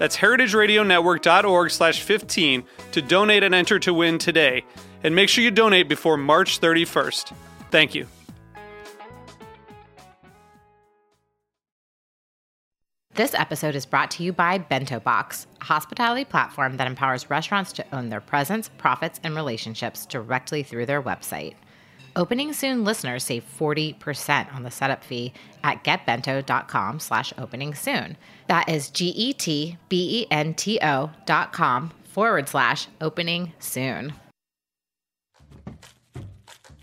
That's heritageradionetwork.org slash 15 to donate and enter to win today. And make sure you donate before March 31st. Thank you. This episode is brought to you by Bento Box, a hospitality platform that empowers restaurants to own their presence, profits, and relationships directly through their website. Opening Soon listeners save 40% on the setup fee at getbento.com slash opening soon. That is G-E-T-B-E-N-T-O dot com forward slash opening soon.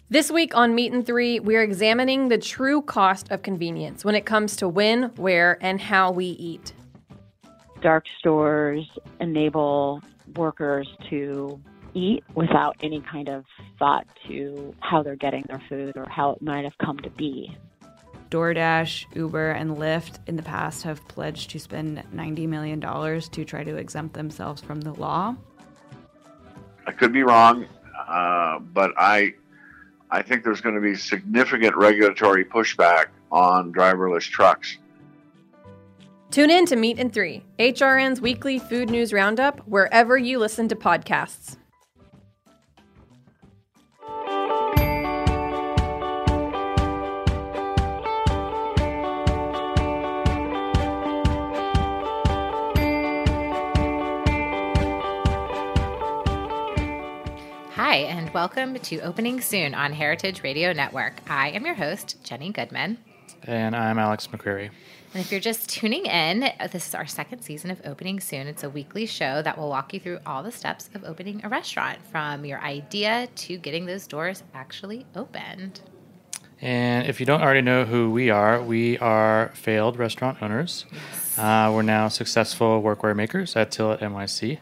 This week on Meat and Three, we're examining the true cost of convenience when it comes to when, where, and how we eat. Dark stores enable workers to eat without any kind of thought to how they're getting their food or how it might have come to be. DoorDash, Uber, and Lyft in the past have pledged to spend $90 million to try to exempt themselves from the law. I could be wrong, uh, but I I think there's going to be significant regulatory pushback on driverless trucks. Tune in to Meat and Three, HRN's weekly food news roundup, wherever you listen to podcasts. Hi, and welcome to Opening Soon on Heritage Radio Network. I am your host, Jenny Goodman. And I'm Alex McCreery. And if you're just tuning in, this is our second season of Opening Soon. It's a weekly show that will walk you through all the steps of opening a restaurant from your idea to getting those doors actually opened. And if you don't already know who we are, we are failed restaurant owners. Uh, we're now successful workwear makers at Tilit NYC.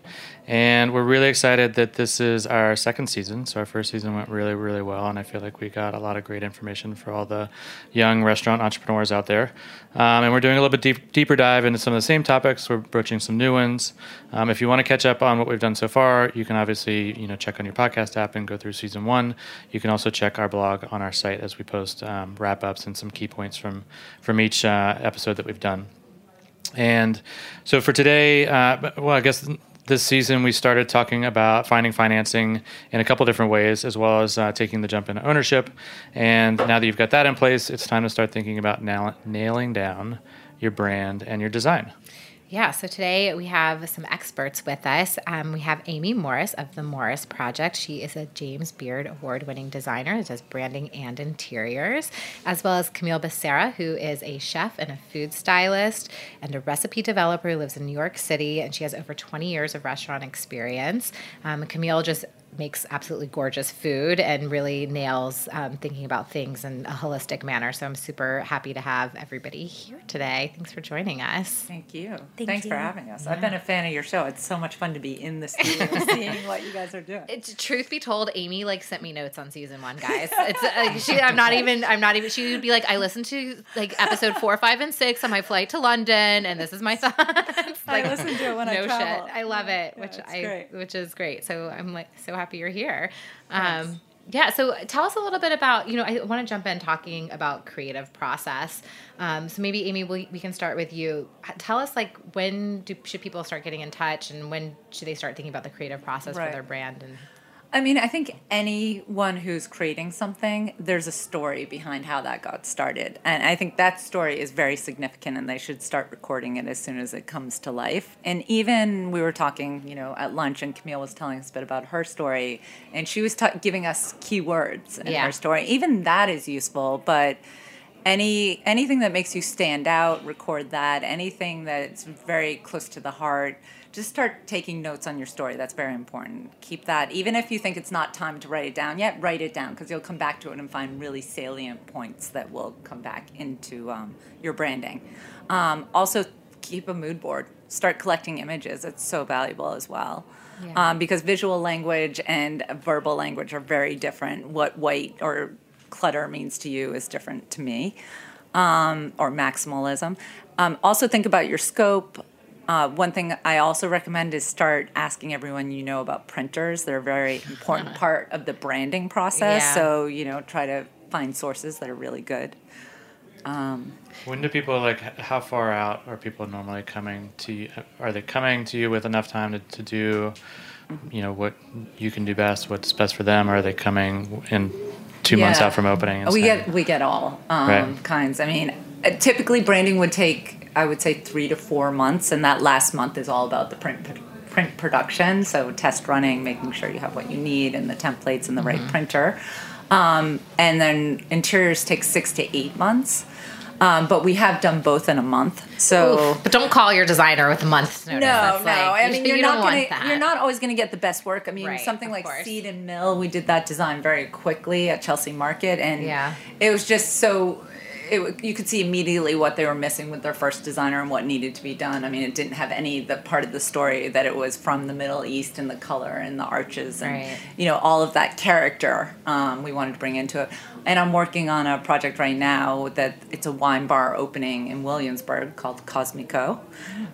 And we're really excited that this is our second season. So, our first season went really, really well. And I feel like we got a lot of great information for all the young restaurant entrepreneurs out there. Um, and we're doing a little bit deep, deeper dive into some of the same topics. We're broaching some new ones. Um, if you want to catch up on what we've done so far, you can obviously you know check on your podcast app and go through season one. You can also check our blog on our site as we post um, wrap ups and some key points from, from each uh, episode that we've done. And so for today, uh, well, I guess this season we started talking about finding financing in a couple different ways, as well as uh, taking the jump into ownership. And now that you've got that in place, it's time to start thinking about nail- nailing down your brand and your design. Yeah, so today we have some experts with us. Um, we have Amy Morris of the Morris Project. She is a James Beard award winning designer that does branding and interiors, as well as Camille Becerra, who is a chef and a food stylist and a recipe developer who lives in New York City, and she has over 20 years of restaurant experience. Um, Camille just makes absolutely gorgeous food and really nails um, thinking about things in a holistic manner. So I'm super happy to have everybody here today. Thanks for joining us. Thank you. Thank Thanks you. for having us. Yeah. I've been a fan of your show. It's so much fun to be in the studio seeing what you guys are doing. It's truth be told, Amy like sent me notes on season one, guys. It's uh, she. I'm not even. I'm not even. She would be like, I listened to like episode four, five, and six on my flight to London, and this is my thoughts. I like, listen to it when I no travel. shit. I love it, Yeah, which I great. which is great. So I'm like so happy you're here. Um, yeah, so tell us a little bit about, you know, I want to jump in talking about creative process. Um, so maybe Amy, we, we can start with you. Tell us like when do should people start getting in touch and when should they start thinking about the creative process Right. for their brand and I mean, I think anyone who's creating something, there's a story behind how that got started. And I think that story is very significant and they should start recording it as soon as it comes to life. And even we were talking, you know, at lunch and Camille was telling us a bit about her story and she was ta- giving us keywords in Yeah. her story. Even that is useful, but any anything that makes you stand out, record that. Anything that's very close to the heart, just start taking notes on your story. That's very important. Keep that, even if you think it's not time to write it down yet. Write it down because you'll come back to it and find really salient points that will come back into um, your branding. Um, also, keep a mood board. Start collecting images. It's so valuable as well. Yeah. Um, because visual language and verbal language are very different. What white or clutter means to you is different to me, um, or maximalism. Um, also, think about your scope. Uh, one thing I also recommend is start asking everyone you know about printers. They're a very important part of the branding process. Yeah. So, you know, try to find sources that are really good. When do people like? How far out are people normally coming to you? Are they coming to you with enough time to, to do, you know, what you can do best, what's best for them? Or are they coming in two months Yeah. out from opening? We saying, get we get all um, Right. kinds. I mean, typically branding would take I would say three to four months, and that last month is all about the print print production. So test running, making sure you have what you need and the templates and the right printer, um, and then interiors take six to eight months. Um, but we have done both in a month. So Oof, but don't call your designer with a month's notice. no, That's no. like- I mean, you you're don't gonna you're not always gonna get the best work. I mean, Right, something like course. Seed and Mill, we did that design very quickly at Chelsea Market, and Yeah. it was just so. It, you could see immediately what they were missing with their first designer and what needed to be done. I mean, it didn't have any the part of the story that it was from the Middle East and the color and the arches and Right. you know all of that character um, we wanted to bring into it. And I'm working on a project right now that it's a wine bar opening in Williamsburg called Cosmico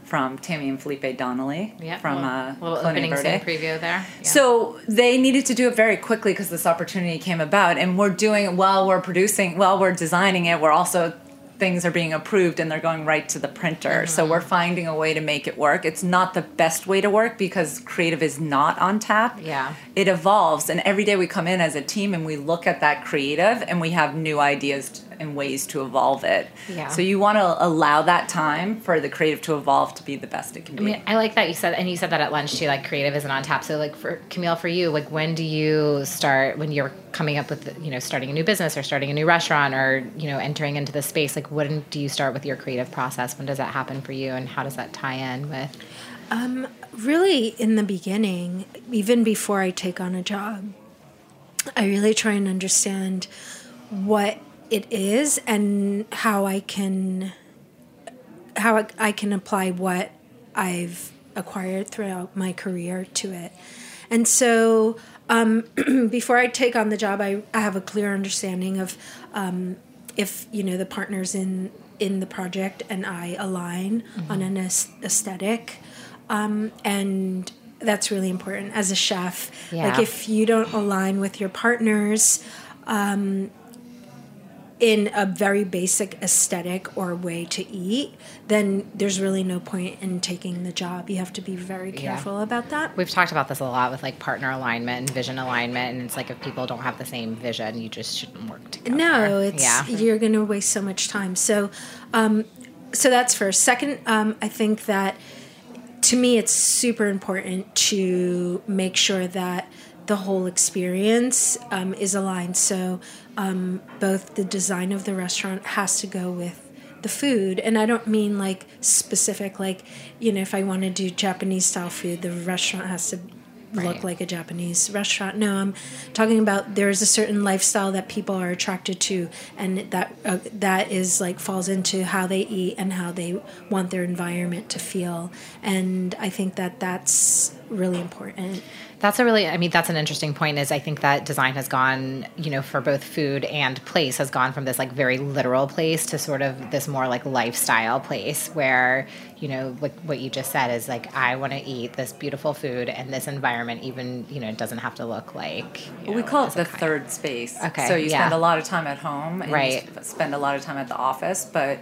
from Tammy and Felipe Donnelly Yeah, from little, uh, little opening Verde. scene preview there. Yeah. So they needed to do it very quickly because this opportunity came about, and we're doing it while we're producing, while we're designing it. We're also things are being approved and they're going right to the printer. So Mm-hmm. we're finding a way to make it work. It's not the best way to work because creative is not on tap. Yeah. It evolves, and every day we come in as a team and we look at that creative and we have new ideas and ways to evolve it. Yeah. So you want to allow that time for the creative to evolve to be the best it can I be. mean, I like that you said, and you said that at lunch too. Like, creative isn't on tap. So, like for Camille, for you, like, when do you start when you're coming up with, you know, starting a new business or starting a new restaurant or you know, entering into the space? Like, when do you start with your creative process? When does that happen for you, and how does that tie in with? Um, really in the beginning, even before I take on a job, I really try and understand what it is and how I can how I- I can apply what I've acquired throughout my career to it. And so um, before I take on the job, I, I have a clear understanding of um, if you know the partners in in the project and I align on an aesthetic, um, and that's really important as a chef. Like if you don't align with your partners um, in a very basic aesthetic or way to eat, then there's really no point in taking the job. You have to be very careful about that. We've talked about this a lot with like partner alignment and vision alignment, and it's like if people don't have the same vision, you just shouldn't work together. No, it's yeah. you're going to waste so much time. So, um, so that's first. Second, um, I think that to me, it's super important to make sure that the whole experience um, is aligned. So, um, both the design of the restaurant has to go with the food, and I don't mean like specific, like you know, if I want to do Japanese style food, the restaurant has to look like a Japanese restaurant. No, I'm talking about there's a certain lifestyle that people are attracted to, and that uh, that is like falls into how they eat and how they want their environment to feel. And I think that that's really important. That's a really, I mean, that's an interesting point. Is I think that design has gone, you know, for both food and place, has gone from this like very literal place to sort of this more like lifestyle place where, you know, like what you just said is like, I want to eat this beautiful food and this environment, even, you know, it doesnn't have to look like. Well, we know, call it the third space. Okay, So you yeah. spend a lot of time at home and Right. you spend a lot of time at the office, but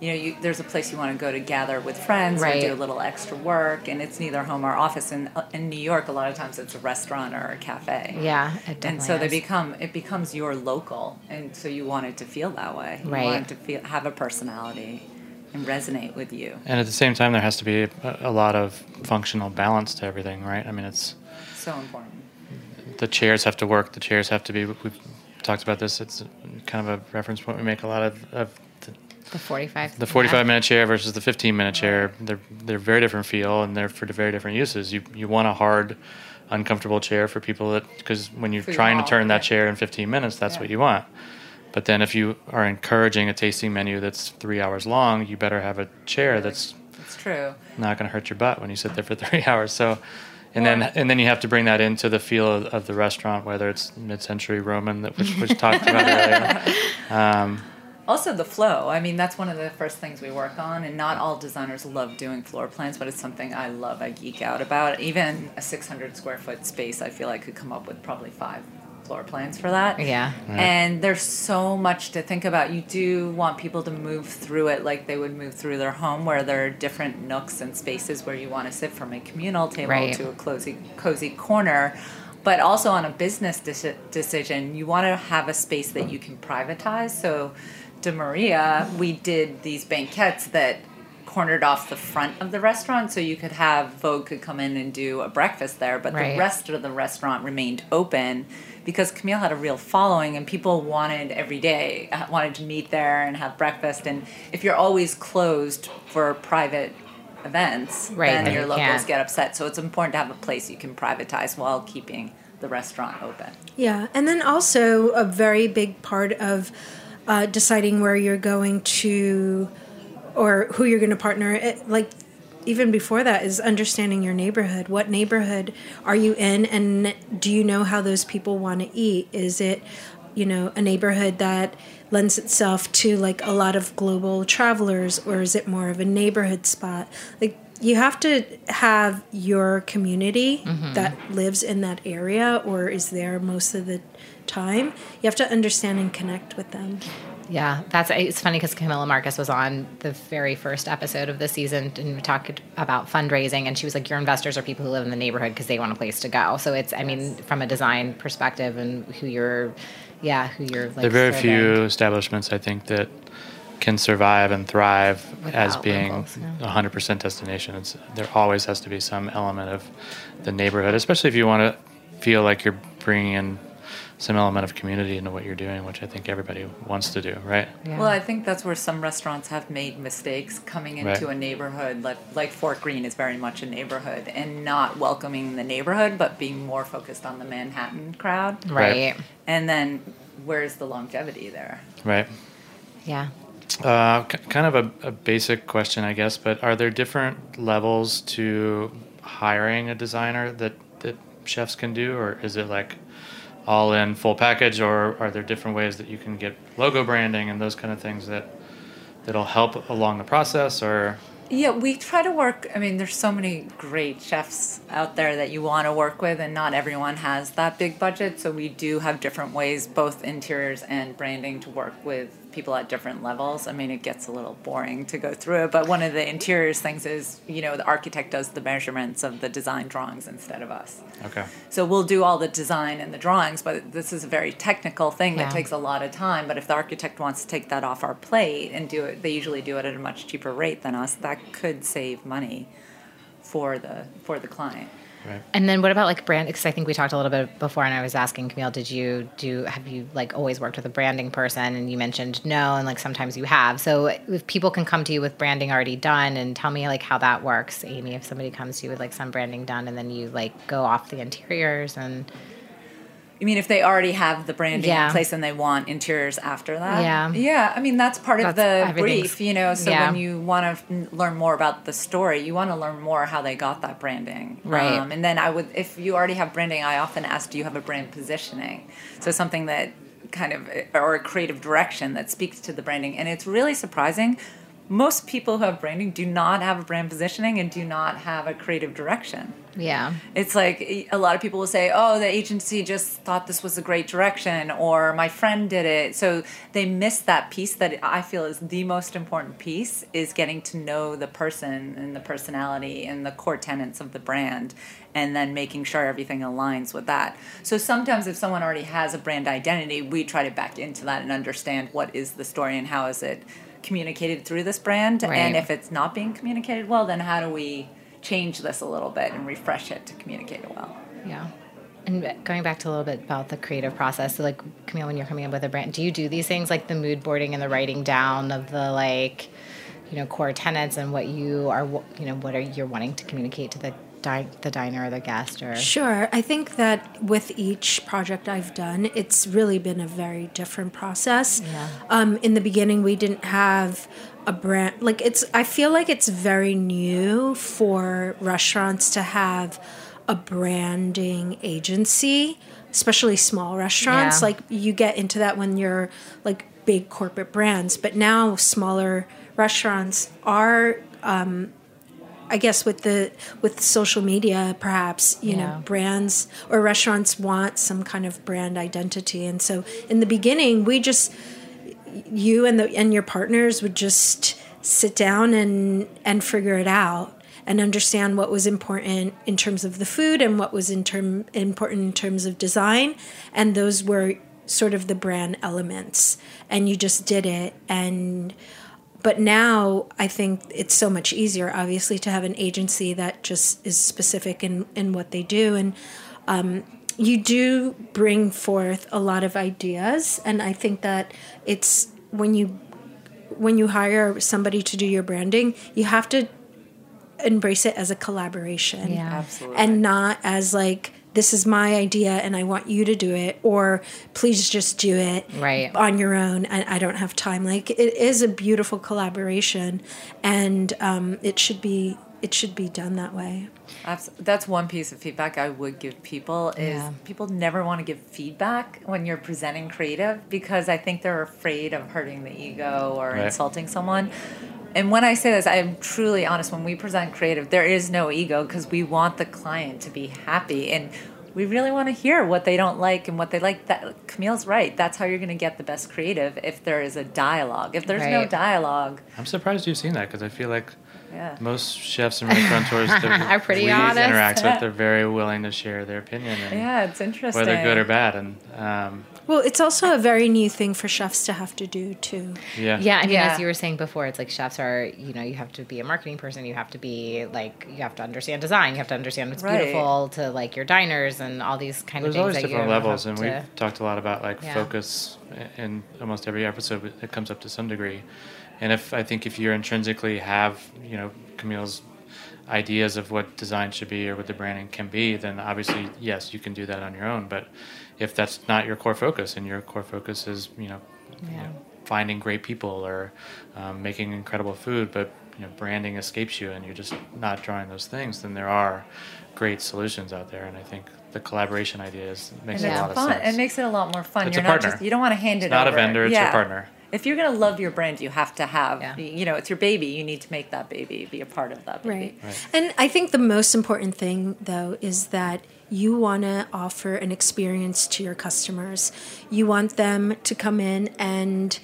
you know, you, there's a place you want to go to gather with friends Right. or do a little extra work, and it's neither home or office. And uh, in New York, a lot of times it's a restaurant or a cafe. Yeah, it and definitely so they become it becomes your local, and so you want it to feel that way. You Right. want it to feel have a personality and resonate with you. And at the same time, there has to be a, a lot of functional balance to everything, right? I mean, it's So important. the chairs have to work. The chairs have to be. We've talked about this. It's kind of a reference point we make a lot of. of the, The 45. the 45 minute chair versus the 15 minute chair. They're they're very different feel and they're for very different uses. You you want a hard, uncomfortable chair for people that because when you're For trying to turn that chair in 15 minutes, that's Yeah. what you want. But then if you are encouraging a tasting menu that's three hours long, you better have a chair that's It's true. not going to hurt your butt when you sit there for three hours. So, and Well- then and then you have to bring that into the feel of, of the restaurant, whether it's mid-century Roman, that which, which talked about earlier. Um, Also, the flow. I mean, that's one of the first things we work on, and not all designers love doing floor plans, but it's something I love. I geek out about. Even a 600 square foot space, I feel I could come up with probably five floor plans for that. Yeah. And there's so much to think about. You do want people to move through it like they would move through their home, where there are different nooks and spaces where you want to sit from a communal table Right. to a cozy, cozy corner. But also on a business deci- decision, you want to have a space that you can privatize. So, De Maria, we did these banquettes that cornered off the front of the restaurant so you could have Vogue could come in and do a breakfast there, but Right. the rest of the restaurant remained open because Camille had a real following and people wanted every day uh, wanted to meet there and have breakfast and if you're always closed for private events Right, then then your locals can't. get upset so it's important to have a place you can privatize while keeping the restaurant open Yeah, and then also a very big part of uh, deciding where you're going to or who you're going to partner. It, like even before that is understanding your neighborhood. What neighborhood are you in, and do you know how those people want to eat? Is it you know a neighborhood that lends itself to like a lot of global travelers, or is it more of a neighborhood spot? Like you have to have your community that lives in that area or is there most of the time. You have to understand and connect with them. Yeah, that's it's funny because Camilla Marcus was on the very first episode of the season and we talked about fundraising, and she was like, "Your investors are people who live in the neighborhood because they want a place to go." So it's, I mean, from a design perspective and who you're, yeah, who you're like. there are very serving. few establishments I think that can survive and thrive as being locals, a 100% destination. It's, there always has to be some element of the neighborhood, especially if you want to feel like you're bringing in some element of community into what you're doing, which I think everybody wants to do, right? Yeah. Well, I think that's where some restaurants have made mistakes coming into Right. a neighborhood, like like Fort Greene is very much a neighborhood, and not welcoming the neighborhood, but being more focused on the Manhattan crowd. right. And then, where's the longevity there? Right. Yeah. Uh, k- kind of a, a basic question, I guess, but are there different levels to hiring a designer that, that chefs can do, or is it like all in full package, or are there different ways that you can get logo branding and those kind of things that that'll help along the process, or Yeah, we try to work. I mean, there's so many great chefs out there that you want to work with, and not everyone has that big budget. So we do have different ways, both interiors and branding, to work with people at different levels. I mean, it gets a little boring to go through it, but one of the interiors things is, you know, the architect does the measurements of the design drawings instead of us. okay, So we'll do all the design and the drawings, but this is a very technical thing that takes a lot of time. But if the architect wants to take that off our plate and do it, they usually do it at a much cheaper rate than us. That could save money for the for the client. Right. And then what about like brand? Because I think we talked a little bit before, and I was asking Camille, did you do? Have you like always worked with a branding person? And you mentioned no, and like sometimes you have. So if people can come to you with branding already done, and tell me like how that works, Amy. If somebody comes to you with like some branding done, and then you like go off the interiors and You mean if they already have the branding Yeah. in place and they want interiors after that? Yeah. Yeah. I mean, that's part of the brief, you know. So yeah. when you want to learn more about the story, you want to learn more how they got that branding. Right. Um, and then I would, if you already have branding, I often ask, do you have a brand positioning? So something that kind of, or a creative direction that speaks to the branding. And it's really surprising. Most people who have branding do not have a brand positioning and do not have a creative direction. Yeah. It's like a lot of people will say, "Oh, the agency just thought this was a great direction," or "My friend did it." So they miss that piece that I feel is the most important piece is getting to know the person and the personality and the core tenets of the brand and then making sure everything aligns with that. So sometimes if someone already has a brand identity, we try to back into that and understand what is the story and how is it communicated through this brand Right. and if it's not being communicated well, then how do we change this a little bit and refresh it to communicate it well? Yeah. And going back to a little bit about the creative process, so like Camille, when you're coming up with a brand, do you do these things like the mood boarding and the writing down of the like, you know, core tenets and what you are, you know, what are you're wanting to communicate to the the diner or the guest or Sure. I think that with each project I've done, it's really been a very different process. Yeah. Um, in the beginning, we didn't have a brand. Like, it's, I feel like it's very new for restaurants to have a branding agency, especially small restaurants. Yeah. Like, you get into that when you're like big corporate brands, but now smaller restaurants are I guess with the with social media, perhaps you Yeah. know brands or restaurants want some kind of brand identity, and so in the beginning, we just you and the and your partners would just sit down and and figure it out and understand what was important in terms of the food and what was in term important in terms of design, and those were sort of the brand elements, and you just did it. And but now I think it's so much easier, obviously, to have an agency that just is specific in, in what they do. And um, you do bring forth a lot of ideas. And I think that it's when you when you hire somebody to do your branding, you have to embrace it as a collaboration Yeah. Absolutely. and not as like this is my idea and I want you to do it or please just do it Right. on your own and I don't have time like it is a beautiful collaboration and um, it should be it should be done that way Abs- That's one piece of feedback I would give people is Yeah. people never want to give feedback when you're presenting creative because I think they're afraid of hurting the ego or Right. insulting someone. And when I say this, I am truly honest. When we present creative, there is no ego because we want the client to be happy and we really want to hear what they don't like and what they like. That Camille's right. That's how you're going to get the best creative if there is a dialogue. If there's no dialogue, I'm surprised you've seen that because I feel like yeah. most chefs and restaurateurs that Are pretty we honest. interact with, they're very willing to share their opinion, and Yeah, it's interesting. whether good or bad. And um, well it's also a very new thing for chefs to have to do too yeah, Yeah, I mean, Yeah. as you were saying before, it's like chefs are, you know, you have to be a marketing person. You have to be like, you have to understand design. You have to understand what's Right. beautiful to like your diners and all these kind There's of things. There's always that different you levels, and to- we've talked a lot about like Yeah. focus in almost every episode. It comes up to some degree, and if I think if you intrinsically have you know Camille's ideas of what design should be or what the branding can be, then obviously yes, you can do that on your own. But if that's not your core focus, and your core focus is you know, you know finding great people or um, making incredible food, but you know branding escapes you, and you're just not drawing those things, then there are great solutions out there, and I think the collaboration idea is, makes and a lot fun. of sense. It makes it a lot more fun. It's You're a not partner. just you don't want to hand it It's not a vendor, it's your partner. If you're gonna love your brand, you have to have Yeah. you know it's your baby. You need to make that baby be a part of that baby. Right. And I think the most important thing, though, is that you want to offer an experience to your customers. You want them to come in and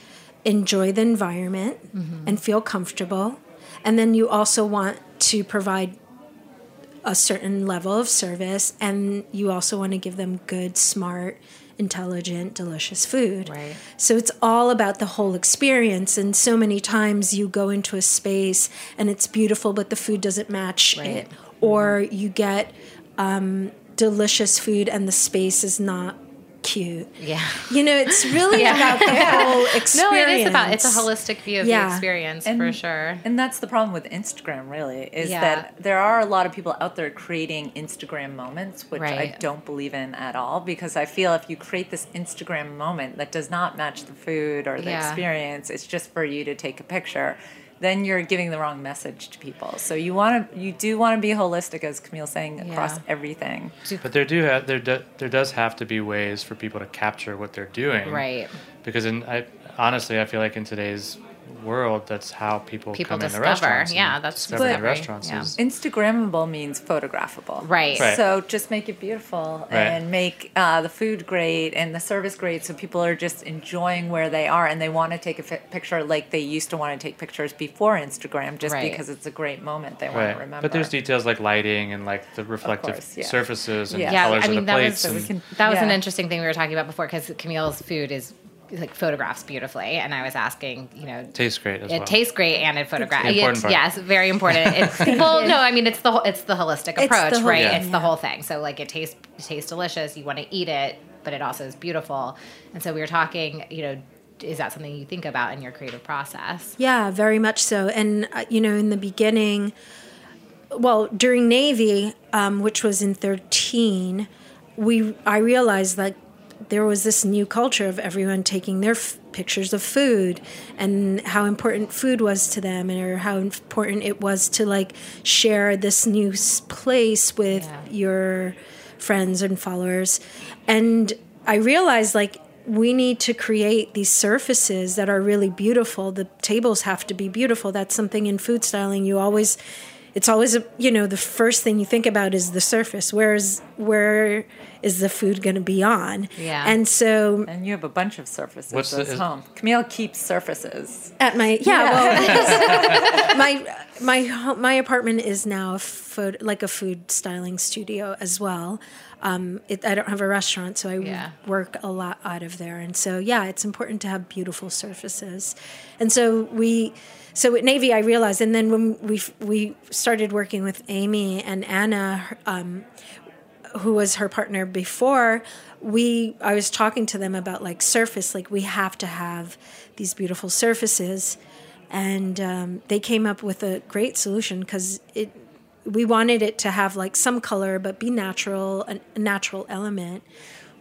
enjoy the environment mm-hmm. and feel comfortable. And then you also want to provide a certain level of service. And you also want to give them good, smart, intelligent, delicious food. Right. So it's all about the whole experience. And so many times you go into a space and it's beautiful, but the food doesn't match Right. it. Or you get um, delicious food and the space is not cute. Yeah. You know, it's really about the whole experience. No, it is about, it's a holistic view of the experience And- for sure. And that's the problem with Instagram, really, is Yeah. that there are a lot of people out there creating Instagram moments, which I don't believe in at all, because I feel if you create this Instagram moment that does not match the food or the Yeah. experience, it's just for you to take a picture. Then you're giving the wrong message to people. So you want to, you do want to be holistic, as Camille's saying, across Yeah. everything. But there do have, there do, there does have to be ways for people to capture what they're doing, Right. Because in I honestly I feel like in today's world, that's how people, People come into discover. restaurants. Yeah, that's discover very- restaurants. yeah. is- Instagrammable means photographable. Right. Right. So just make it beautiful Right. and make uh, the food great and the service great so people are just enjoying where they are and they want to take a picture like they used to want to take pictures before Instagram just Right. because it's a great moment they want to remember. But there's details like lighting and like the reflective course, yeah. surfaces and Yeah. Yeah, colors I mean of the that plates. was and- can- that was an interesting thing we were talking about before because Camille's food is like photographs beautifully, and I was asking, you know, tastes great as it well. tastes great and it photographs. The important. Yes, very important. It's well, no, I mean it's the whole- it's the holistic the approach, whole right? thing, It's the whole thing. So like it tastes it tastes delicious. You want to eat it, but it also is beautiful. And so we were talking, you know, is that something you think about in your creative process? Yeah, very much so. And uh, you know, in the beginning, well, during Navy, um, which was in thirteen, we I realized that there was this new culture of everyone taking their f- pictures of food and how important food was to them, or how important it was to like share this new place with Yeah. your friends and followers. And I realized like we need to create these surfaces that are really beautiful. The tables have to be beautiful. That's something in food styling you always it's always a, you know the first thing you think about is the surface. Where's where is the food going to be on? Yeah. And so and you have a bunch of surfaces What's at the- home. Camille keeps surfaces. at my yeah, well my my my apartment is now a food like a food styling studio as well. Um, it, I don't have a restaurant, so I Yeah. work a lot out of there, and so yeah, it's important to have beautiful surfaces. And so we, so at Navy, I realized, and then when we we started working with Amy and Anna. Um, who was her partner before we i was talking to them about like surface like we have to have these beautiful surfaces and um, they came up with a great solution because it we wanted it to have like some color but be natural a, a natural element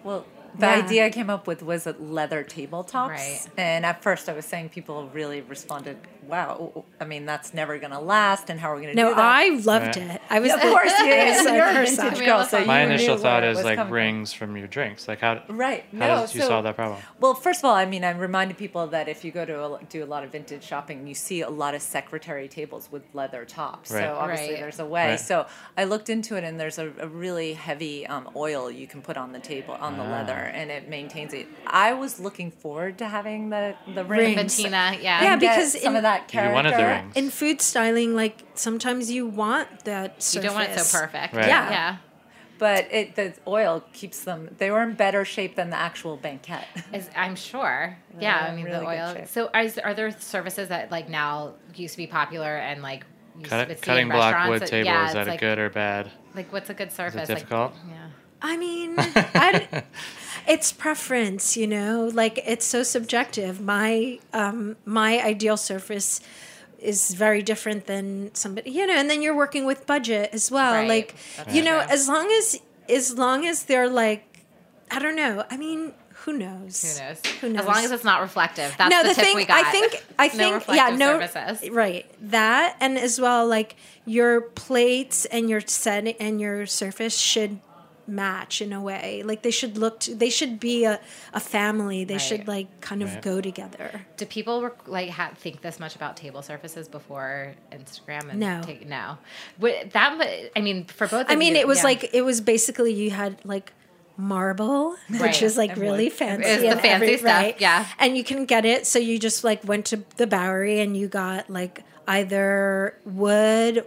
Well, the Yeah. idea I came up with was leather tabletops. Right. And at first I was saying people really responded, wow, I mean, that's never going to last. And how are we going to no do that? No, I loved Right. it i was of course, you, I you're a vintage girl. So My you initial thought where it is was like coming rings from your drinks. Like how Right. how No. does you so, solve that problem? Well, first of all, I mean, I reminded people that if you go to a, do a lot of vintage shopping, you see a lot of secretary tables with leather tops. Right. So obviously, Right. there's a way. Right. So I looked into it, and there's a, a really heavy um, oil you can put on the table on the Ah. leather, and it maintains it. I was looking forward to having the the rings. Patina, yeah. Yeah, because some in- of that You character. wanted the rings. in food styling like sometimes you want that surface. you don't want it so perfect. Right. Yeah. Yeah. But it the oil keeps them. They were in better shape than the actual banquette. Is, I'm sure. Yeah, They're I mean really the oil. So are, are there services that like now used to be popular and like you Cut, would see cutting in block wood that- table yeah, is it's that a like, good or bad? Like what's a good surface? Is it difficult? Like, yeah. I mean, I, it's preference, you know. Like it's so subjective. My um, my ideal surface is very different than somebody, you know. And then you're working with budget as well. Right. Like That's you know, true. as long as as long as they're like, I don't know. I mean, who knows? Who knows? Who knows? As long as it's not reflective. That's no, the, the, tip thing we got. I think I No think yeah no surfaces. right that and as well like your plates and your setting and your surface should match in a way like they should look to, they should be a, a family they should like kind of Right. go together Do people rec- like ha- think this much about table surfaces before Instagram? And No. take, no. Would that? I mean, for both. I of mean you, it was yeah. like it was basically you had like marble which is like And really wood. fancy It's the and fancy stuff, yeah. and you can get it so you just like went to the bowery and you got like either wood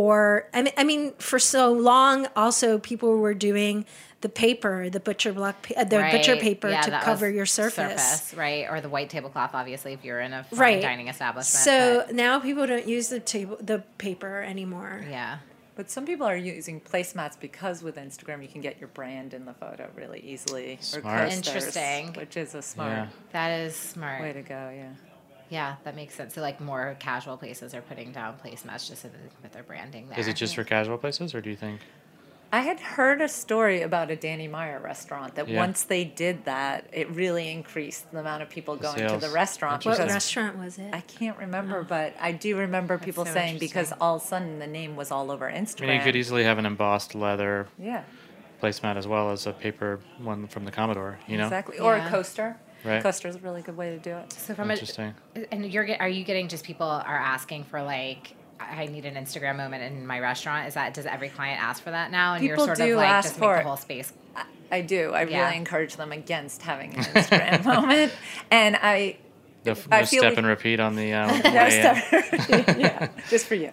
or I mean, I mean for so long also people were doing the paper the butcher block pa- the butcher paper Yeah, to cover your surface. right? Or the white tablecloth, obviously, if you're in a fine Right. dining establishment. so but- now people don't use the table the paper anymore yeah, But some people are using placemats because with Instagram you can get your brand in the photo really easily. Smart. coasters, Interesting. Which is a smart Yeah. that is smart. way to go, yeah. Yeah, that makes sense. So like more casual places are putting down placemats just so that they can put their branding there. Is it just for casual places, or do you think? I had heard a story about a Danny Meyer restaurant that Yeah. once they did that, it really increased the amount of people going to the restaurant. what restaurant was it I can't remember, oh. but I do remember people so saying because all of a sudden the name was all over I Instagram. mean, you could easily have an embossed leather yeah. placemat as well as a paper one from the Commodore. You know, exactly, or Yeah. a coaster. Right. Coaster is a really good way to do it. So from a, Interesting. and you're get- are you getting just people are asking for like I need an Instagram moment in my restaurant? Is that does every client ask for that now? And People you're sort do of like ask just for make the whole space. I do. I Yeah. really encourage them against having an Instagram moment, and I No, I no step we- and repeat on the um, No, way in. yeah, just for you.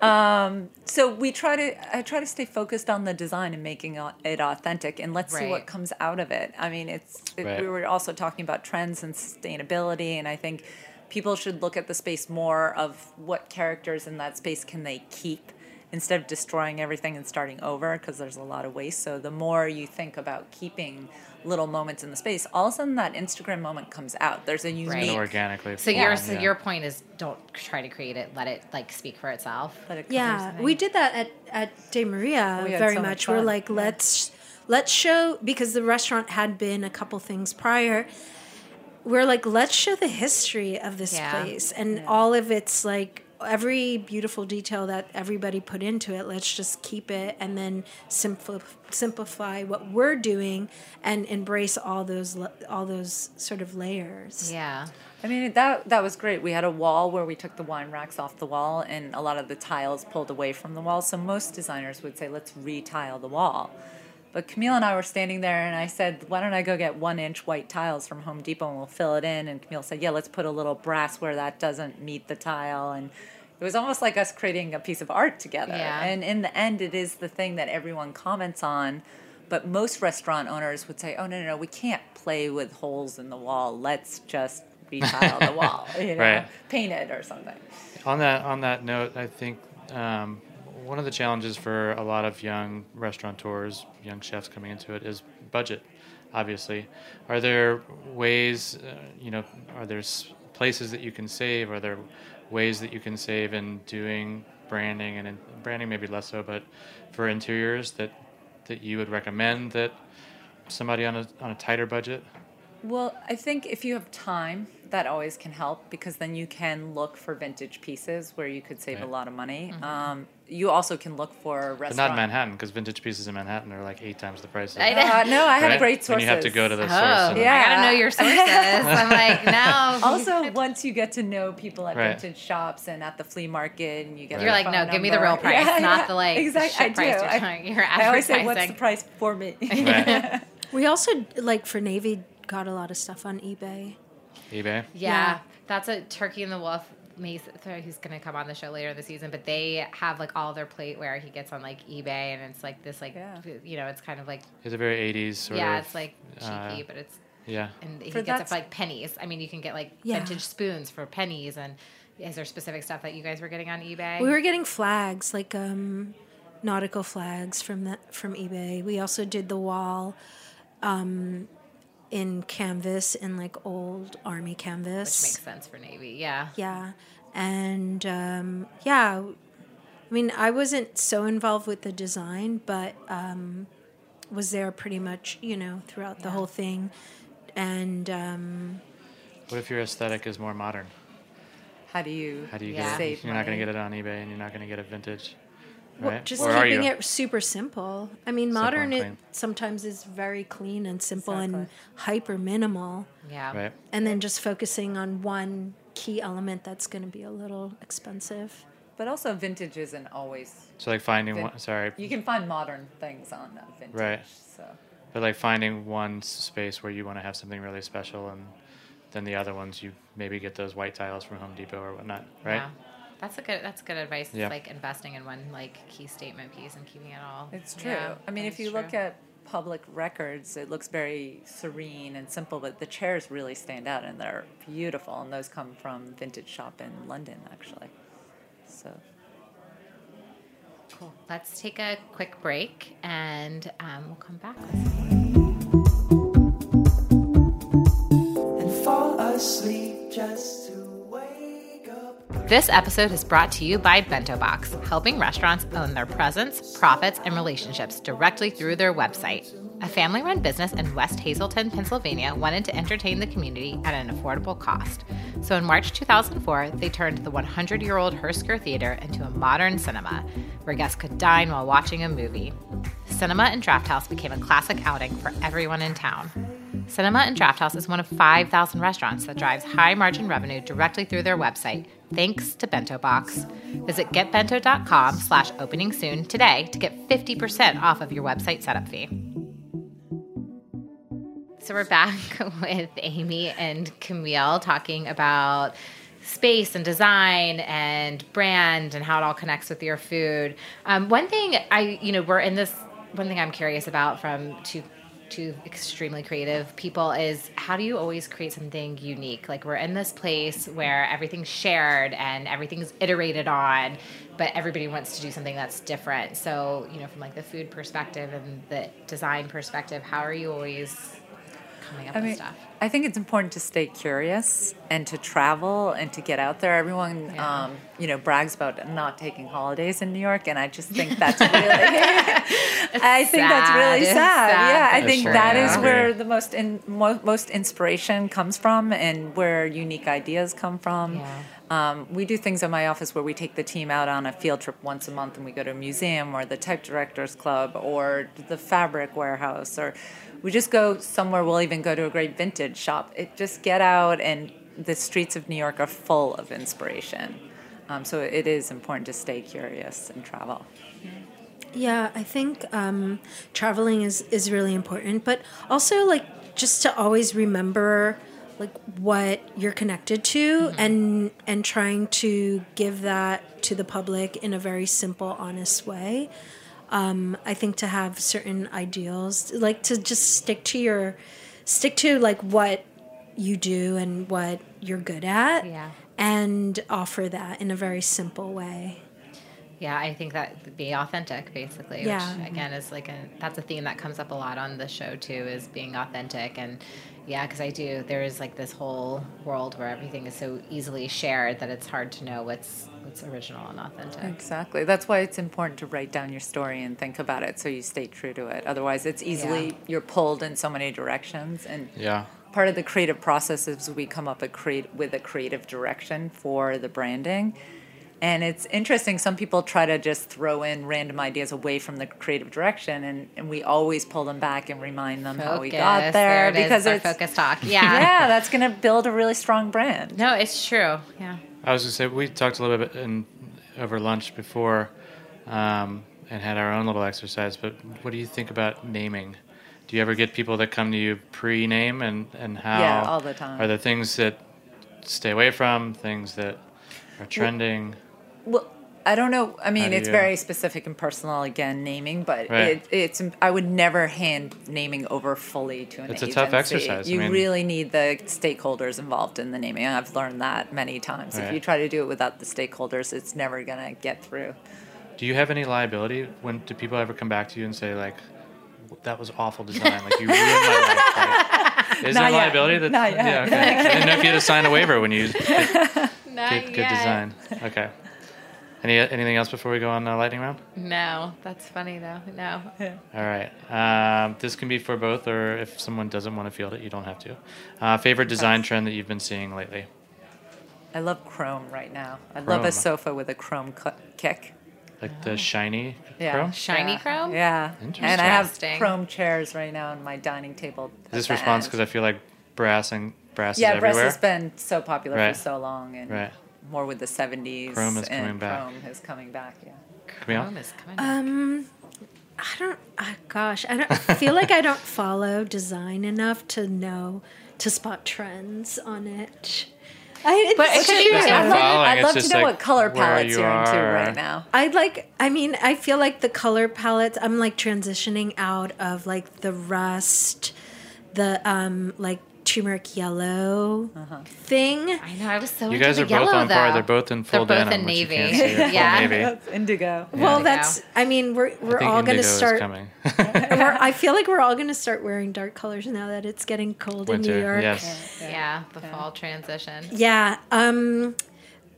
Um, so we try to, I try to stay focused on the design and making it authentic, and let's see what comes out of it. I mean, it's it, Right. we were also talking about trends and sustainability, and I think people should look at the space more of what characters in that space can they keep instead of destroying everything and starting over because there's a lot of waste. So the more you think about keeping little moments in the space, all of a sudden that Instagram moment comes out. There's a And unique. organically. So form, your so yeah. your point is don't try to create it. Let it like speak for itself. Let it Yeah, we did that at at De Maria oh, We very so much much. We're like, yeah. let's let's show because the restaurant had been a couple things prior. We're like, let's show the history of this Yeah. place and all of its like every beautiful detail that everybody put into it. Let's just keep it and then simpli- simplify what we're doing and embrace all those all those sort of layers. Yeah. I mean that that was great. We had a wall where we took the wine racks off the wall and a lot of the tiles pulled away from the wall. So most designers would say, "Let's retile the wall." But Camille and I were standing there, and I said, "Why don't I go get one-inch white tiles from Home Depot and we'll fill it in?" And Camille said, "Yeah, let's put a little brass where that doesn't meet the tile." And it was almost like us creating a piece of art together. Yeah. And in the end, it is the thing that everyone comments on. But most restaurant owners would say, "Oh no, no, no, we can't play with holes in the wall. Let's just retile the wall, you know, Right. paint it or something." On that on that note, I think um, one of the challenges for a lot of young restaurateurs, young chefs coming into it, is budget. Obviously, are there ways? Uh, you know, are there places that you can save? Are there ways that you can save in doing branding and in, branding maybe less so, but for interiors that that you would recommend that somebody on a on a tighter budget? Well, I think if you have time, that always can help because then you can look for vintage pieces where you could save a lot of money. Um, you also can look for But not Manhattan, because vintage pieces in Manhattan are like eight times the price. of- I know. Uh, no, I have right? great When sources. you have to go to the Oh, source. Yeah. I gotta know your sources. I'm like, no. Also, once you get to know people at Right. vintage shops and at the flea market, and you get Right. You're like, phone no, give me the real price, Yeah, not yeah. the like exactly. shit I price do. you're I- trying- you're I always say, "What's the price for me?" Right. We also like for Navy got a lot of stuff on eBay. eBay. Yeah, Yeah. that's a Turkey and the Wolf. Mace, he's gonna come on the show later in the season, but they have like all their plate where he gets on like eBay, and it's like this, like Yeah. you know, it's kind of like It's a very 80s sort yeah, of. it's like cheeky, uh, but it's Yeah. and he For gets it for like pennies. I mean, you can get like Yeah. vintage spoons for pennies, and is there specific stuff that you guys were getting on eBay? We were getting flags like um, nautical flags from that from eBay. We also did the wall um, in canvas in like old army canvas. which canvas. makes sense for Navy. Yeah, Yeah, and um, yeah, I mean, I wasn't so involved with the design, but um, was there pretty much, you know, throughout the whole thing. And um, What if your aesthetic is more modern? How do you? How do you Yeah. get it? Save You're not going to get it on eBay and you're not going to get it vintage. Well, just or keeping it super simple. I mean, Simple modern it sometimes is very clean and simple and hyper minimal, yeah. Right. and then just focusing on one key element that's going to be a little expensive. But also, vintage isn't always. So like finding Vin- one, sorry, You can find modern things on vintage. Right. So. but like finding one space where you want to have something really special and then the other ones you maybe get those white tiles from Home Depot or whatnot, right? Yeah. That's a good. That's good advice. It's Yeah. like investing in one like key statement piece and keeping it all. It's true. Yeah, I mean, if is you look at public records, it looks very serene and simple, but the chairs really stand out and they're beautiful. And those come from Vintage Shop in London, actually. So, Cool. Let's take a quick break and um, we'll come back. This episode is brought to you by Bento Box, helping restaurants own their presence, profits, and relationships directly through their website. A family run business in West Hazleton, Pennsylvania wanted to entertain the community at an affordable cost. So in March 2004, they turned the 100 year old Hersker Theater into a modern cinema where guests could dine while watching a movie. Cinema and Draft House became a classic outing for everyone in town. Cinema and Draft House is one of 5,000 restaurants that drives high margin revenue directly through their website, thanks to Bento Box. Visit getbento.com slash opening soon today to get 50% off of your website setup fee. So we're back with Amy and Camille talking about space and design and brand and how it all connects with your food. Um, one thing I, you know, we're in this. One thing I'm curious about from two two extremely creative people is how do you always create something unique? Like we're in this place where everything's shared and everything's iterated on, but everybody wants to do something that's different. So, you know, from like the food perspective and the design perspective, how are you always coming up I with mean, stuff? I think it's important to stay curious and to travel and to get out there. Everyone, Yeah. um, you know, brags about not taking holidays in New York, and I just think that's really, I think that's really sad. sad. Yeah, I but think true. that is I where the most in, mo- most inspiration comes from, and where unique ideas come from. Yeah. Um, we do things in my office where we take the team out on a field trip once a month and we go to a museum or the type directors club or the fabric warehouse or we just go somewhere we'll even go to a great vintage shop. It just get out and the streets of new york are full of inspiration. Um, so it is important to stay curious and travel. Yeah, I think um, traveling is is really important, but also like just to always remember like what you're connected to and and trying to give that to the public in a very simple, honest way. Um, I think to have certain ideals, like to just stick to your stick to like what you do and what you're good at, Yeah. and offer that in a very simple way. Yeah, I think that be authentic, basically. Yeah. Which again is like a that's a theme that comes up a lot on the show too, is being authentic and yeah, because I do. There is like this whole world where everything is so easily shared that it's hard to know what's what's original and authentic. exactly that's why it's important to write down your story and think about it so you stay true to it otherwise it's easily Yeah. you're pulled in so many directions and Yeah. part of the creative process is we come up a create with a creative direction for the branding and it's interesting some people try to just throw in random ideas away from the creative direction and, and we always pull them back and remind them how we got Focus. there, it is, because our it's focus talk. Yeah. yeah that's going to build a really strong brand No, it's true. Yeah. I was gonna say we talked a little bit in over lunch before, um, and had our own little exercise. But what do you think about naming? Do you ever get people that come to you pre-name and and how? Yeah, all the time. Are there things that stay away from? Things that are trending? Well, I don't know. I mean, do it's you- very specific and personal again, naming, but Right. it, it's. I would never hand naming over fully to an It's a tough exercise. I You mean- really need the stakeholders involved in the naming. I've learned that many times. If you try to do it without the stakeholders, it's never gonna get through. Do you have any liability? When do people ever come back to you and say like, "That was awful design. Like you ruined my life"? Like, is Not there yet. liability? That, Not yet. Yeah, okay. I didn't know if you had to sign a waiver when you get Not good, good design. Okay. Any anything else before we go on the lightning round? No, that's funny though. No. All right. Um, this can be for both, or if someone doesn't want to field it, you don't have to. Uh, favorite design trend that you've been seeing lately? I love chrome right now. I love a sofa with a chrome cu- kick. Like the shiny Yeah. chrome? Shiny yeah. chrome? Yeah. Interesting. And I have Interesting. chrome chairs right now on my dining table. Is this response because I feel like brass and brass yeah, is brass has been so popular Right. for so long, and Right. More with the '70s. Chrome is and coming back. Chrome is coming back. Yeah. Camille? Chrome is coming. back. Um, I don't. Uh, gosh, I don't I feel like I don't follow design enough to know to spot trends on it. I, but it's true. I'd, love, I'd it's love to know like what color palettes you you are into right now. I like. I mean, I feel like the color palettes. I'm like transitioning out of like the rust, the um like turmeric yellow thing. I know. I was so You guys the are both yellow, on par. They're both in full They're both denim, in which you navy. can't see. Yeah. navy. That's indigo. Well, that's. I mean, we're we're think all going indigo to is start. coming. we're, I feel like we're all going to start wearing dark colors now that it's getting cold in New Winter, York. yes. Yeah, the fall transition. Yeah. Um,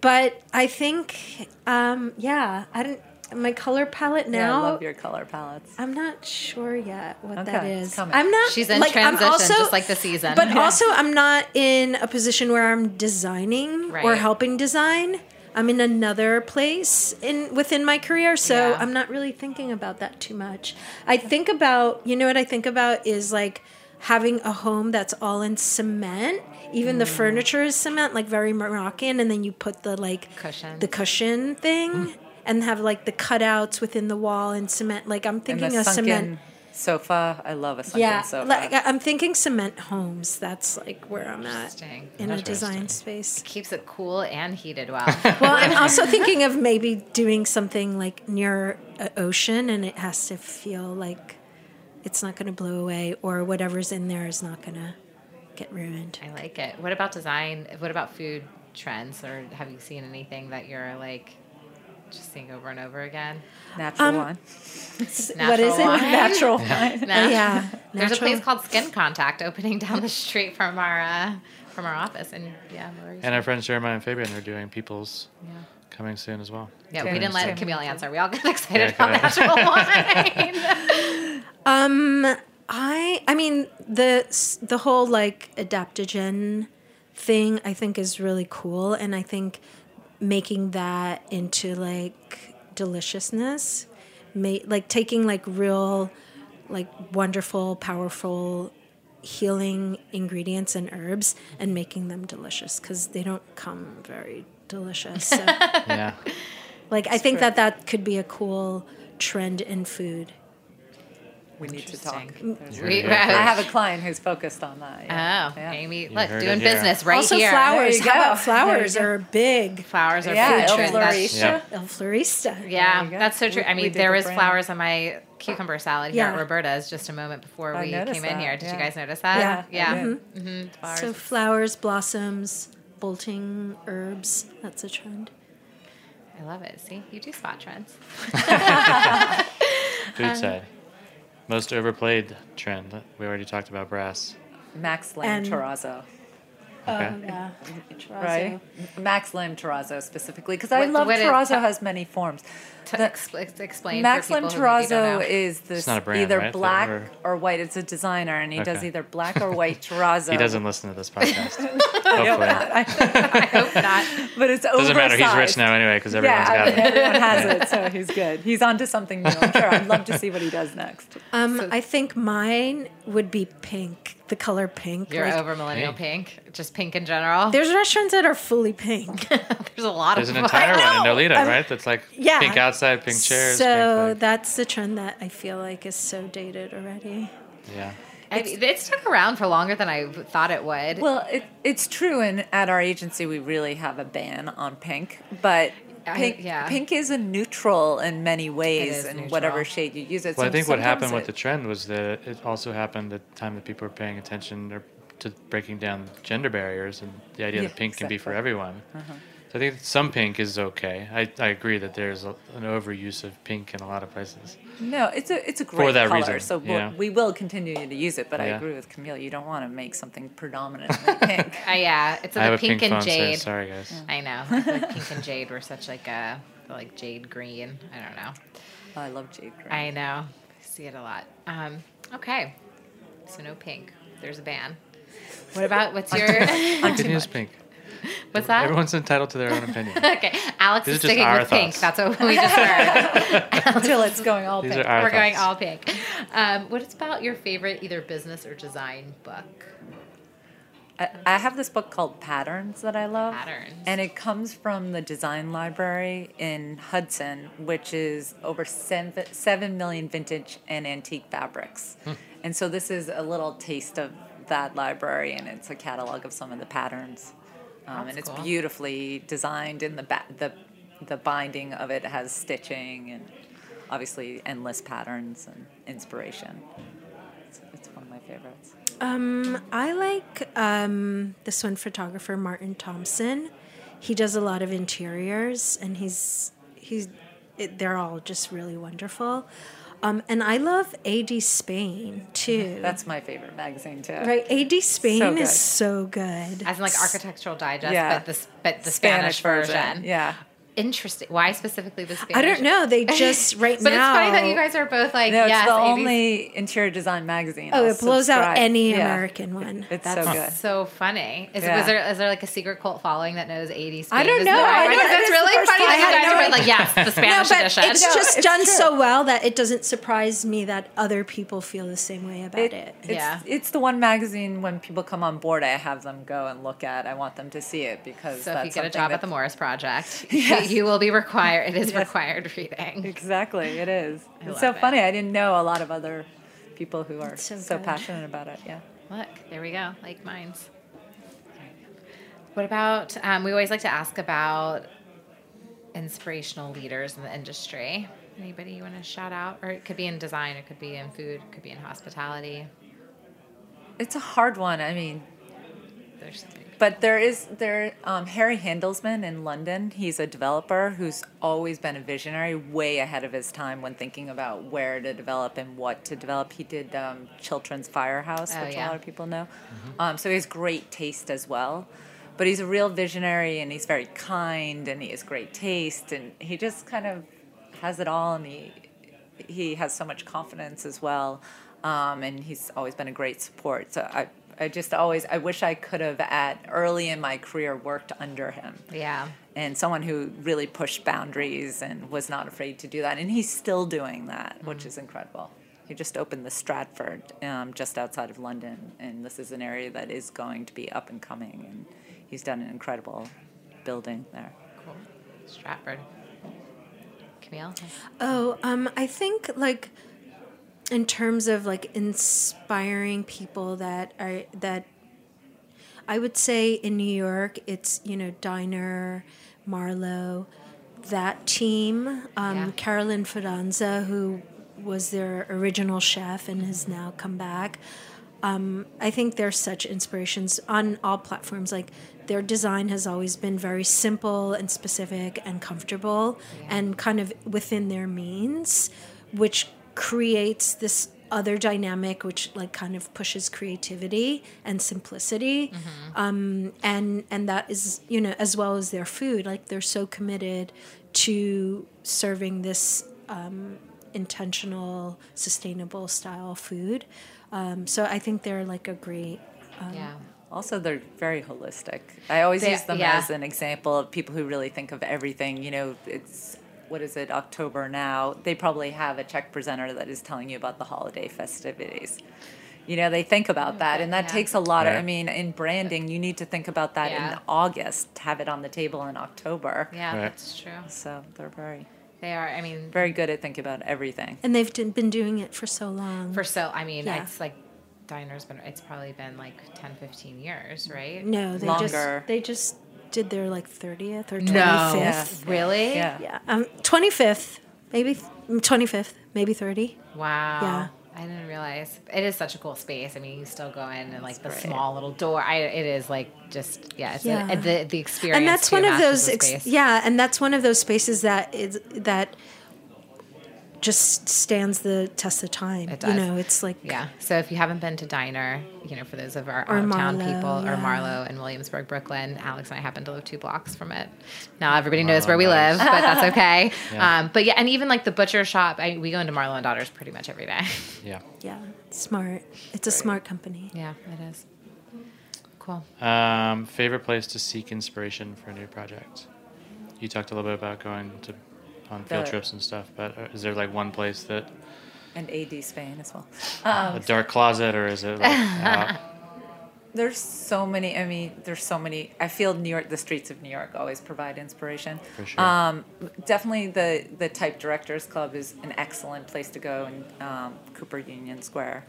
but I think, um, yeah, I don't. My color palette Yeah, I love your color palettes. I'm not sure yet what that Okay, it's is. coming. I'm not. She's in like, transition, also- just like the season. But Yeah. also, I'm not in a position where I'm designing or helping design. I'm in another place in within my career, so Yeah. I'm not really thinking about that too much. I think about, you know what I think about is like having a home that's all in cement. Even Mm. the furniture is cement, like very Moroccan, and then you put the like Cushion. the cushion thing, and have like the cutouts within the wall and cement. Like I'm thinking a cement. sofa. I love a sunken Yeah, sofa. like I'm thinking cement homes. That's like where I'm at in a design space. Keeps it cool and heated well. Well, I'm also thinking of maybe doing something like near an ocean, and it has to feel like it's not going to blow away, or whatever's in there is not going to get ruined. I like it. What about design? What about food trends? Or have you seen anything that you're like just seeing over and over again? Natural Um, wine. what is it? wine. Natural wine. No? yeah, There's a place called Skin Contact opening down the street from our uh, from our office, and yeah, Lower East And our friends Jeremiah and Fabian are doing People's Yeah. coming soon as well. Yeah, we didn't let Same. Camille answer. We all got excited Yeah, about natural wine. Um, I I mean the the whole like adaptogen thing I think is really cool, and I think making that into like deliciousness, ma- like taking like real, like wonderful, powerful, healing ingredients and herbs and making them delicious because they don't come very delicious. So, Yeah. like I think that that could be a cool trend in food. We need to talk. Interesting. We- I have a client who's focused on that. Oh, Yeah. Yeah. Amy, look, doing it here. business right also here. flowers. How about flowers are big. Flowers are Yeah, food El trend. That's- Florista. Yeah. El Florista. Yeah, that's so true. We- I mean, did there the was brand. flowers on my cucumber salad here at Roberta's just a moment before I we noticed came in here. Did you guys notice that? Yeah, yeah. I did. Mm-hmm. Flowers. So flowers, blossoms, bolting herbs. That's a trend. I love it. See, you do spot trends. Food side. Most overplayed trend. We already talked about brass. Max Lamb Terrazzo. Okay. Oh, yeah. Right? Max Lamb Terrazzo specifically. Because I love what is- Terrazzo has many forms. To The- ex- ex- explain Max for Lim people who maybe don't Terrazzo is this It's not a brand, either right? black Or- or white. It's a designer, and he does either black or white Terrazzo. He doesn't listen to this podcast. Hopefully. I hope not. but it's Doesn't matter. He's rich now anyway because everyone's yeah, got it. everyone has it, so he's good. He's onto something new. I'm sure. I'd love to see what he does next. Um, I think mine would be pink. The color pink. You're like- over millennial Pink. pink, just pink in general. There's restaurants that are fully pink. There's a lot There's of an entire one in know. Nolita, I'm- right? That's like yeah. pink outside, pink chairs. so pink, that's the trend that I feel like is so dated already. like, yeah. I mean, it stuck around for longer than I thought it would. Well, it, it's true, and at our agency, we really have a ban on pink. But I- pink, yeah. pink is a neutral in many ways, is in neutral. whatever shade you use it. Well, I think what happened sometimes with the trend was that it also happened at the time that people were paying attention to breaking down gender barriers and the idea Yeah, that pink can be for exactly. everyone. Uh-huh. So I think some pink is okay. I, I agree that there's a, an overuse of pink in a lot of places. No, it's a it's a great For that color, reason, so we'll, yeah. we will continue to use it. But I agree with Camille. You don't want to make something predominantly pink. Uh, yeah, it's I the have a pink, pink, and phone, so jade. sorry guys. I know. Like pink and jade were such like a like jade green. I don't know. I love jade green. I know. I see it a lot. Um, okay, so no pink. There's a ban. What about what's your You can use pink. what's that? Everyone's entitled to their own opinion. okay, Alex These is are just sticking our with pink. That's what we just heard. Until it's going all These pink. are our We're going all pink. Um, what is about your favorite either business or design book? I, I have this book called Patterns that I love. Patterns. And it comes from the design library in Hudson, which is over seven, 7 million vintage and antique fabrics. Hmm. And so this is a little taste of that library, and it's a catalog of some of the patterns. Um, and it's cool. beautifully designed, and the, ba- the, the binding of it has stitching and obviously endless patterns and inspiration. It's, it's one of my favorites. Um, I like um, this one photographer Martin Thompson. He does a lot of interiors, and he's he's it, they're all just really wonderful. Um, and I love AD Spain too. That's my favorite magazine, too. right. AD Spain So is so good. As in like Architectural Digest, Yeah. but the but the Spanish, version. Yeah. Interesting. Why specifically the Spanish? I don't know. They just right but now. it's funny that you guys are both like, No, it's yes, the 80s. only interior design magazine. Oh, I'll it blows out any Yeah. American one. It's That's so good. so funny. Is, Yeah. was there is there like a secret cult following that knows 80s? I don't Spain? know. Is there- I Because don't- it's it's really funny that you I had guys no are both like, yes, the No, Spanish but edition. it's just done so well that it doesn't surprise me that other people feel the same way about it. It's, it's the one magazine when people come on board, I have them go and look at. I want them to see it because So if you get a job at the Morris Project, Yes. you will be required. It is Yes. required reading. Exactly, it is. I it's so it. funny. I didn't know a lot of other people who are so so, passionate about it. Yeah. Look, there we go, like mines. What about? Um, we always like to ask about inspirational leaders in the industry. Anybody you want to shout out, or it could be in design, it could be in food, it could be in hospitality. It's a hard one. I mean, There's so. But there is there um, Harry Handelsman in London. He's a developer who's always been a visionary, way ahead of his time when thinking about where to develop and what to develop. He did um, Chiltern's Firehouse, Oh, which yeah. a lot of people know. Um, so he has great taste as well. But he's a real visionary, and he's very kind, and he has great taste, and he just kind of has it all, and he he has so much confidence as well, um, and he's always been a great support. So I, I just always, I wish I could have at early in my career worked under him. Yeah. And someone who really pushed boundaries and was not afraid to do that, and he's still doing that, which is incredible. He just opened the Stratford um, just outside of London, and this is an area that is going to be up and coming, and he's done an incredible building there. Cool. Stratford. Camille. Oh, um, I think like in terms of like inspiring people that are that I would say in New York, it's you know Diner, Marlow, that team. Um, Yeah. Carolyn Fidanza, who was their original chef and has now come back. Um, I think they're such inspirations on all platforms. Like their design has always been very simple and specific and comfortable and kind of within their means, which creates this other dynamic which like kind of pushes creativity and simplicity um, and and that is you know as well as their food like they're so committed to serving this um, intentional sustainable style food um, so i think they're like a great um, Yeah. Also, they're very holistic. I always They- use them yeah. as an example of people who really think of everything. You know, it's what is it, October now? They probably have a check presenter that is telling you about the holiday festivities. You know, they think about mm, that, and that Yeah. takes a lot of. I mean, in branding, you need to think about that Yeah. in August, have it on the table in October. Yeah, Right. that's true. So they're very, They are. I mean, very good at thinking about everything. and they've been doing it for so long for so. I mean, Yeah. it's like diner's been. It's probably been like 10, 15 years, right? no they Longer. just they just did their like 30th or 25th No. Yeah. Really? Yeah. Yeah, um, 25th, maybe 25th, maybe 30. Wow. Yeah. I didn't realize it is such a cool space. I mean, you still go in and like the great. small little door. I it is like just yeah, it's Yeah. A, the the experience. And that's one of those, ex- yeah, and that's one of those spaces that is that just stands the test of time. It does. You know, it's like Yeah. So if you haven't been to Diner, you know, for those of our Or out of town Marlow, people, or yeah. Marlow in Williamsburg, Brooklyn, Alex and I happen to live two blocks from it. Now everybody knows where we and live, but that's okay. Yeah. Um, but yeah, and even like the butcher shop, I, we go into Marlow and Daughters pretty much every day. Yeah. yeah, smart. It's a smart company. yeah, it is. Cool. Um, favorite place to seek inspiration for a new project? You talked a little bit about going to on field The- trips and stuff, but uh, is there like one place that And AD Spain as well. a dark closet, or is it like? There's so many. I mean, there's so many. I feel New York, the streets of New York, always provide inspiration. For sure. Um, definitely, the the Type Directors Club is an excellent place to go in um, Cooper Union Square.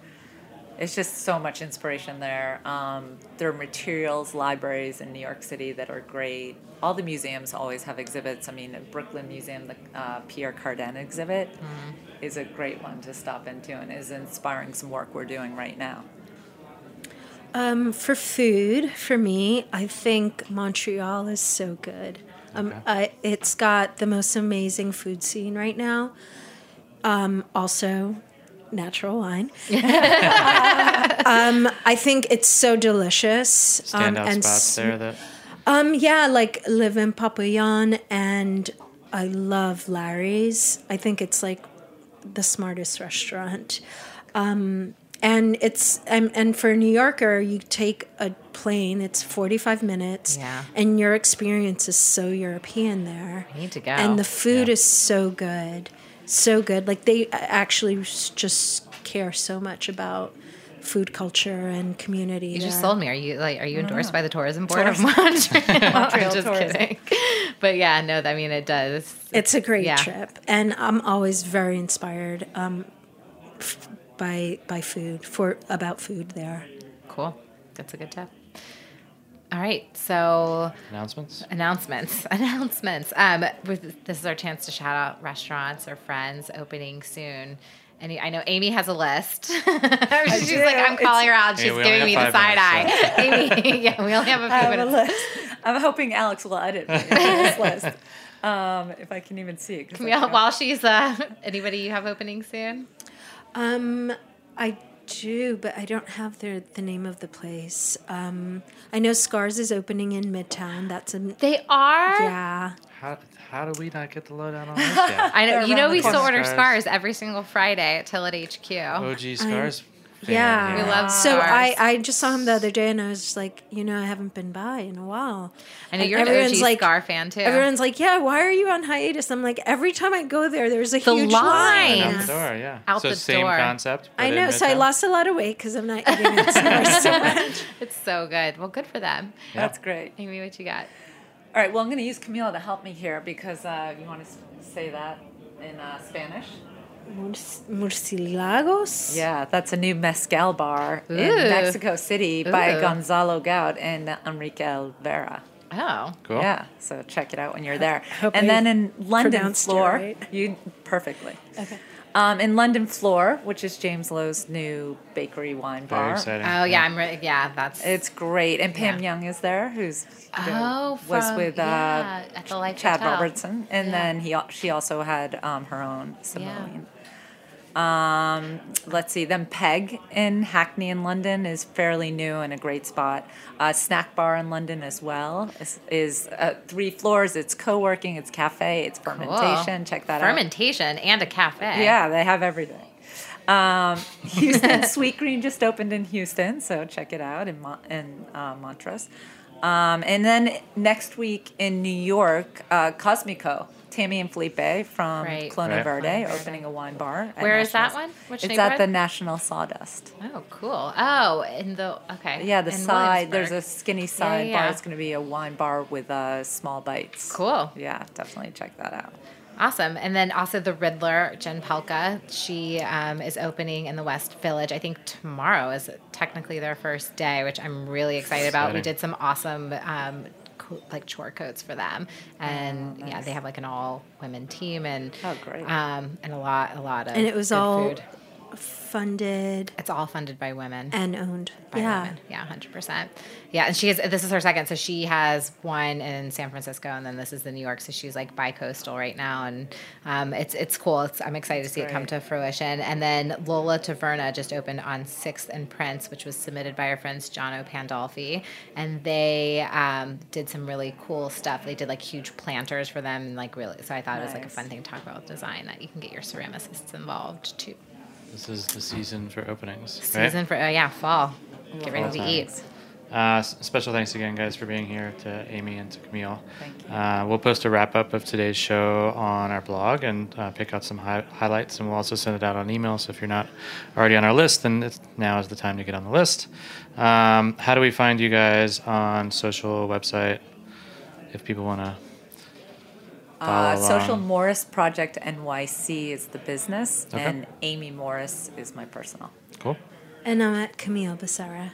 It's just so much inspiration there. Um, there are materials libraries in New York City that are great. All the museums always have exhibits. I mean, the Brooklyn Museum, the uh, Pierre Cardin exhibit, is a great one to stop into and is inspiring some work we're doing right now. Um, for food, for me, I think Montreal is so good. Um, Okay. I, it's got the most amazing food scene right now. Um, also, natural wine. um, I think it's so delicious. um, standout and spots s- there that Um, yeah, like Le Vin Papillon, and I love Larry's. I think it's like the smartest restaurant. Um, and it's and, and for a New Yorker, you take a plane. It's forty five minutes, Yeah. and your experience is so European there. I need to go. And the food is so good, so good. Like they actually just care so much about food culture and community. You just there. sold me. Are you like are you endorsed by the tourism board of Tourist- Montreal? Montreal I'm just Tourism. kidding. But yeah, no, I mean it does. It's a great Yeah. trip, and I'm always very inspired um, f- by by food for about food there. Cool. That's a good tip. All right, so Announcements? announcements, announcements. Um, with, this is our chance to shout out restaurants or friends opening soon. And I know Amy has a list. She's do. like, I'm calling her out. She's we giving me the side five eye. Amy, yeah, we only have a few I have a minutes. list. I'm hoping Alex will edit me this list. Um, if I can even see it. I Camille, can't. while she's uh, anybody you have opening soon? Um, I do, but I don't have the the name of the place. Um, I know Scarr's is opening in Midtown. That's a they are. Yeah. How, how do we not get the lowdown on this yet? I know. You know, we still order Scarr's every single Friday at Tilit HQ. OG Scarr's. Fan Yeah. We love So I, I just saw him the other day, and I was just like, you know, I haven't been by in a while. I know And you're an everyone's OG Scarr fan too. Everyone's like, yeah, why are you on hiatus? I'm like, every time I go there, there's a The huge line. line. Out the door, yeah. Out so the same door. concept. I know. So I lost a lot of weight because I'm not eating it so much. It's so good. Well, good for them. That's great. Amy, what you got? All right, well, I'm going to use Camila to help me here because uh, you want to say that in uh, Spanish. Murci- Murciélagos? Yeah, that's a new mezcal bar in Mexico City by Ooh. Gonzalo Gaud and Enrique Olvera. Oh, Cool. Yeah, so check it out when you're there. hope and I then in London Flor, right. you perfectly. Okay. Um, in London Flor, which is James Lowe's new bakery wine Very bar. exciting. Oh yeah, I'm re- yeah. That's It's great, and Pam Yeah. Yung is there, who's you know, Oh, was with uh, yeah, at the Chad Hotel. Robertson, and Yeah. then he she also had um, her own Yeah. Um, let's see. Then Peg in Hackney in London is fairly new and a great spot. Uh, snack bar in London as well is, is uh, three floors. It's co-working, it's cafe, it's fermentation. Check that out. fermentation and a cafe. Yeah, they have everything. Um, Houston Sweetgreen just opened in Houston, so check it out in Mon- in uh, Montrose. Um, and then next week in New York, uh, Cosmico, Tammy and Felipe from Right. Clona Right. Verde, Clona Verde. opening a wine bar. at Where is that one? Which it's at the National Sawdust. Oh, cool. Oh, in the okay. Yeah, the in side. There's a skinny side yeah. bar. It's going to be a wine bar with uh, small bites. Cool. Yeah, definitely check that out. Awesome. And then also the Riddler, Jen Pelka. She um, is opening in the West Village. I think tomorrow is technically their first day, which I'm really excited about. We did some awesome. Um, co- like chore coats for them and yeah they have like an all women team and Oh, great. um and a lot a lot of And it was all food. Funded it's all funded by women and owned. by yeah. women. Yeah, hundred percent. Yeah, and she is. This is her second, so she has one in San Francisco, and then this is the New York. So she's like bi-coastal right now, and um, it's it's cool. It's, I'm excited to see it come to fruition. And then Lola Taverna just opened on Sixth and Prince, which was submitted by our friends Jono Pandolfi, and they um, did some really cool stuff. They did like huge planters for them, and like really. So I thought it was like a fun thing to talk about with design that you can get your ceramicists involved too. This is the season for openings. right? Season for oh yeah, fall. Get ready to eat. Uh, special thanks again, guys, for being here to Amy and to Camille. Thank you. Uh, we'll post a wrap up of today's show on our blog and uh, pick out some hi- highlights, and we'll also send it out on email. So if you're not already on our list, then it's, now is the time to get on the list. Um, how do we find you guys on social website if people want to? Uh, Social. Morris Project NYC is the business, Okay. and Amy Morris is my personal. Cool. And I'm at Camille Becerra.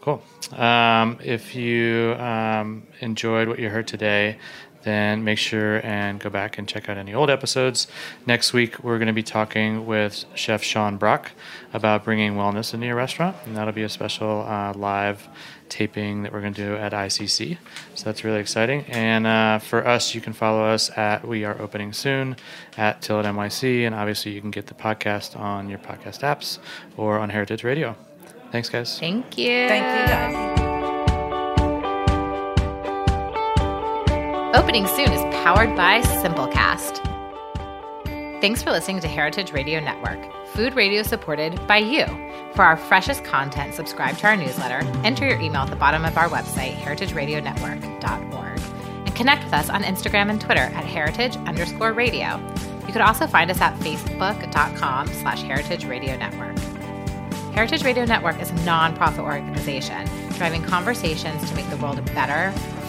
Cool. Um, if you um, enjoyed what you heard today, then make sure and go back and check out any old episodes. Next week, we're going to be talking with Chef Sean Brock about bringing wellness into your restaurant, and that'll be a special uh, live taping that we're going to do at ICC. So that's really exciting. And uh, for us, you can follow us at We Are Opening Soon at Tilit NYC, and obviously you can get the podcast on your podcast apps or on Heritage Radio. Thanks, guys. Thank you. Thank you, guys. Opening soon is powered by Simplecast. Thanks for listening to Heritage Radio Network, food radio supported by you. For our freshest content, subscribe to our newsletter, enter your email at the bottom of our website, heritageradionetwork.org, and connect with us on Instagram and Twitter at heritage underscore radio. You could also find us at facebook.com slash heritage radio network. Heritage Radio Network is a nonprofit organization driving conversations to make the world a better,